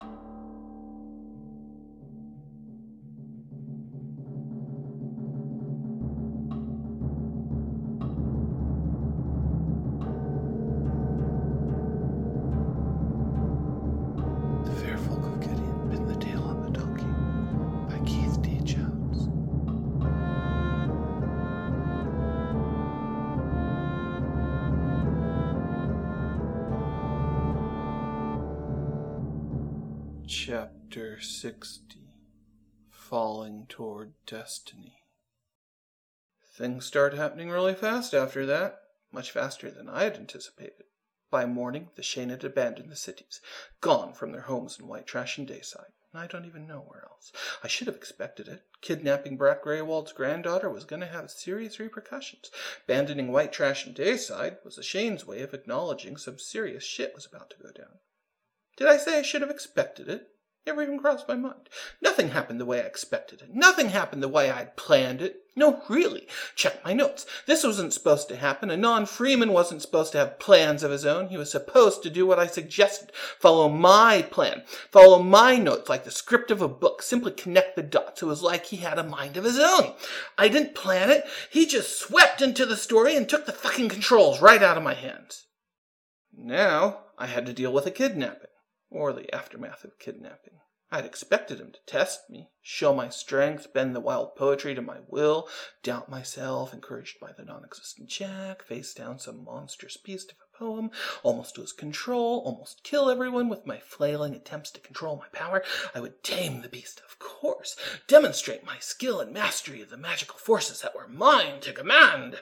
The Chapter 60 Falling Toward Destiny. Things started happening really fast after that, much faster than I had anticipated. By morning, the Shane had abandoned the cities, gone from their homes in White Trash and Dayside. I don't even know where else. I should have expected it. Kidnapping Brack Greywald's granddaughter was going to have serious repercussions. Abandoning White Trash and Dayside was the Shane's way of acknowledging some serious shit was about to go down. Did I say I should have expected it? Never even crossed my mind. Nothing happened the way I expected it. Nothing happened the way I'd planned it. No, really. Check my notes. This wasn't supposed to happen. Anon Freeman wasn't supposed to have plans of his own. He was supposed to do what I suggested. Follow my plan. Follow my notes like the script of a book. Simply connect the dots. It was like he had a mind of his own. I didn't plan it. He just swept into the story and took the fucking controls right out of my hands. Now I had to deal with a kidnapping or the aftermath of kidnapping. I'd expected him to test me, show my strength, bend the wild poetry to my will, doubt myself, encouraged by the non existent Jack, face down some monstrous beast of a poem, almost lose control, almost kill everyone with my flailing attempts to control my power. I would tame the beast, of course, demonstrate my skill and mastery of the magical forces that were mine to command.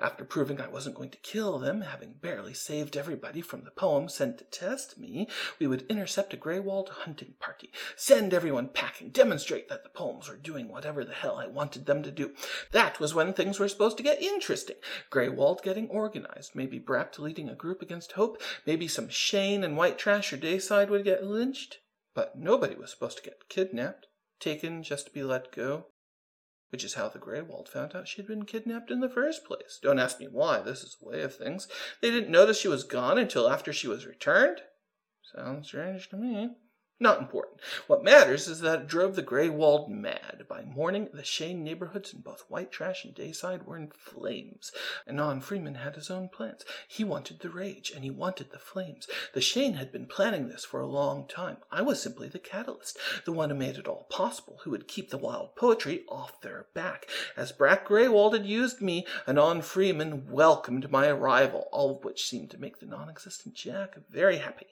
After proving I wasn't going to kill them, having barely saved everybody from the poem sent to test me, we would intercept a Greywald hunting party, send everyone packing, demonstrate that the poems were doing whatever the hell I wanted them to do. That was when things were supposed to get interesting. Greywald getting organized, maybe Brack leading a group against Hope, maybe some Shane and White Trash or Dayside would get lynched. But nobody was supposed to get kidnapped, taken just to be let go. Which is how the Greywald found out she'd been kidnapped in the first place. Don't ask me why, this is the way of things. They didn't notice she was gone until after she was returned? Sounds strange to me. Not important. What matters is that it drove the Greywald mad. By morning, the Shane neighborhoods in both White Trash and Dayside were in flames. Anon Freeman had his own plans. He wanted the rage, and he wanted the flames. The Shane had been planning this for a long time. I was simply the catalyst, the one who made it all possible, who would keep the wild poetry off their back. As Brack Greywald had used me, Anon Freeman welcomed my arrival, all of which seemed to make the non-existent Jack very happy.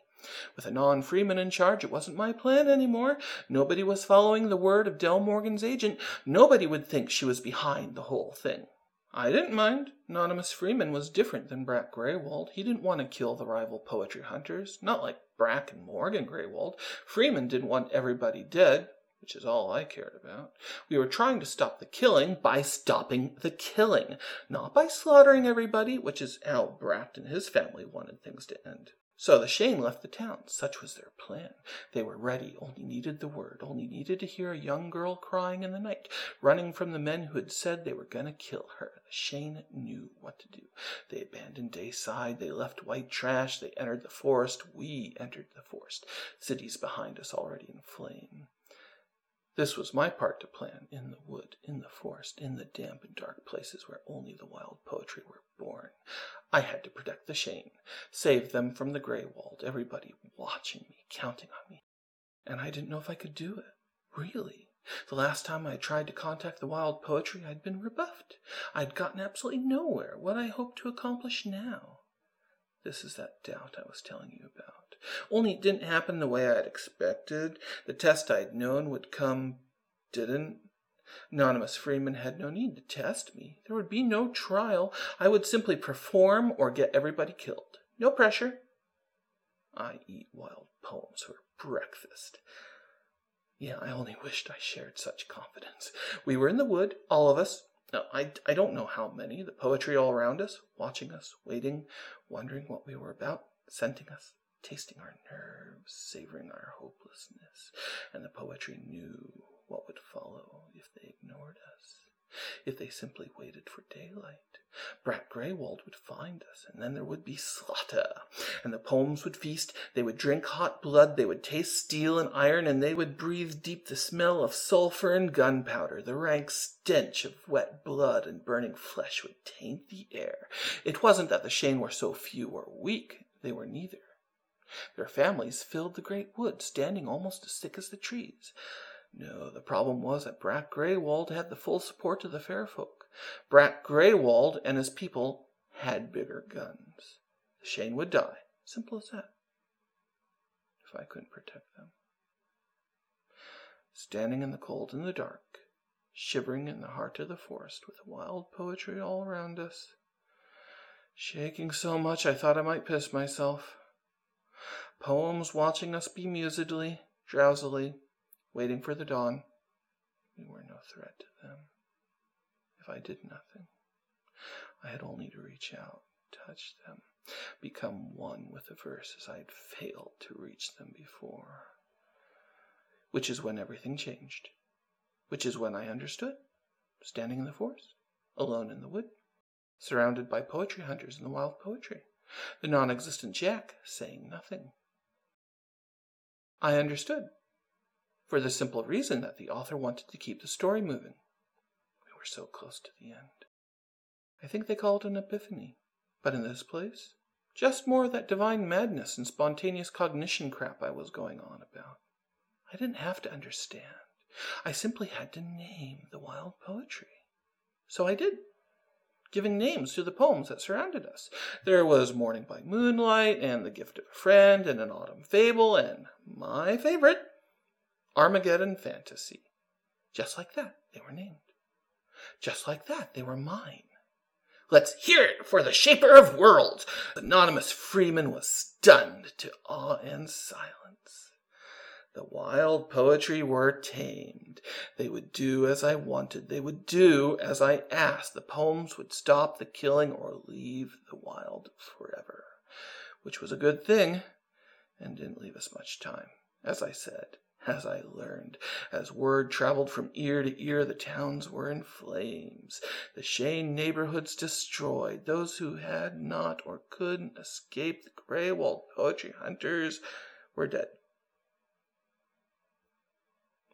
With Anon Freeman in charge, it wasn't my plan anymore. Nobody was following the word of Del Morgan's agent. Nobody would think she was behind the whole thing. I didn't mind. Anonymous Freeman was different than Brack Greywald. He didn't want to kill the rival poetry hunters, not like Brack and Morgan Greywald. Freeman didn't want everybody dead, which is all I cared about. We were trying to stop the killing by stopping the killing, not by slaughtering everybody, which is how Brack and his family wanted things to end. So the Shane left the town. Such was their plan. They were ready, only needed the word, only needed to hear a young girl crying in the night, running from the men who had said they were going to kill her. The Shane knew what to do. They abandoned Dayside, they left White Trash, they entered the forest. We entered the forest. Cities behind us already in flame. This was my part to plan in the wood, in the forest, in the damp and dark places where only the wild poetry were born. I had to protect the Shane, save them from the Greywald, everybody watching me, counting on me. And I didn't know if I could do it. Really. The last time I tried to contact the wild poetry, I'd been rebuffed. I'd gotten absolutely nowhere. What I hoped to accomplish now. This is that doubt I was telling you about. Only it didn't happen the way I'd expected. The test I'd known would come didn't. Anonymous Freeman had no need to test me. There would be no trial. I would simply perform or get everybody killed. No pressure. I eat wild poems for breakfast. Yeah, I only wished I shared such confidence. We were in the wood, all of us. No, I, I don't know how many. The poetry all around us, watching us, waiting, wondering what we were about, scenting us, tasting our nerves, savoring our hopelessness. And the poetry knew what would follow if they ignored us. If they simply waited for daylight, Brack Graywald would find us, and then there would be slaughter, and the poems would feast. They would drink hot blood, they would taste steel and iron, and they would breathe deep the smell of sulphur and gunpowder. The rank stench of wet blood and burning flesh would taint the air. It wasn't that the Shane were so few or weak, they were neither. Their families filled the great wood, standing almost as thick as the trees. No, the problem was that Brack Graywald had the full support of the Faire Folk. Brack Graywald and his people had bigger guns. Shane would die. Simple as that. If I couldn't protect them. Standing in the cold and the dark, shivering in the heart of the forest with wild poetry all around us, shaking so much I thought I might piss myself. Poems watching us bemusedly, drowsily, waiting for the dawn. We were no threat to them. If I did nothing, I had only to reach out, touch them, become one with the verse as I had failed to reach them before. Which is when everything changed. Which is when I understood, standing in the forest, alone in the wood, surrounded by poetry hunters and the wild poetry, the non existent Jack saying nothing. I understood for the simple reason that the author wanted to keep the story moving. We were so close to the end. I think they call it an epiphany. But in this place, just more of that divine madness and spontaneous cognition crap I was going on about. I didn't have to understand. I simply had to name the wild poetry. So I did, giving names to the poems that surrounded us. There was Morning by Moonlight, and The Gift of a Friend, and An Autumn Fable, and my favorite, Armageddon Fantasy. Just like that, they were named. Just like that, they were mine. Let's hear it for the Shaper of Worlds. Anonymous Freeman was stunned to awe and silence. The wild poetry were tamed. They would do as I wanted. They would do as I asked. The poems would stop the killing or leave the wild forever, which was a good thing and didn't leave us much time. As I said, as I learned. As word traveled from ear to ear, the towns were in flames, the Shane neighborhoods destroyed. Those who had not or couldn't escape the Graywald poetry hunters were dead.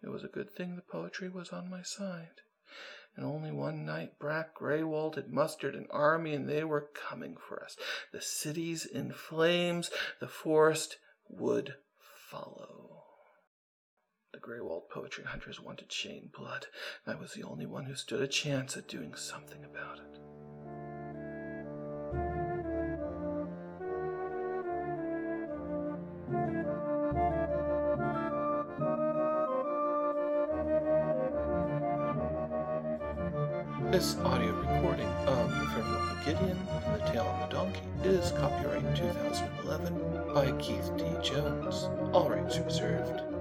It was a good thing the poetry was on my side. And only one night Brack Graywald had mustered an army and they were coming for us. The cities in flames, the forest would follow. The Graywald poetry hunters wanted Shane blood. and I was the only one who stood a chance at doing something about it. This audio recording of The of Gideon and The Tale of the Donkey is copyright 2011 by Keith D. Jones. All rights reserved.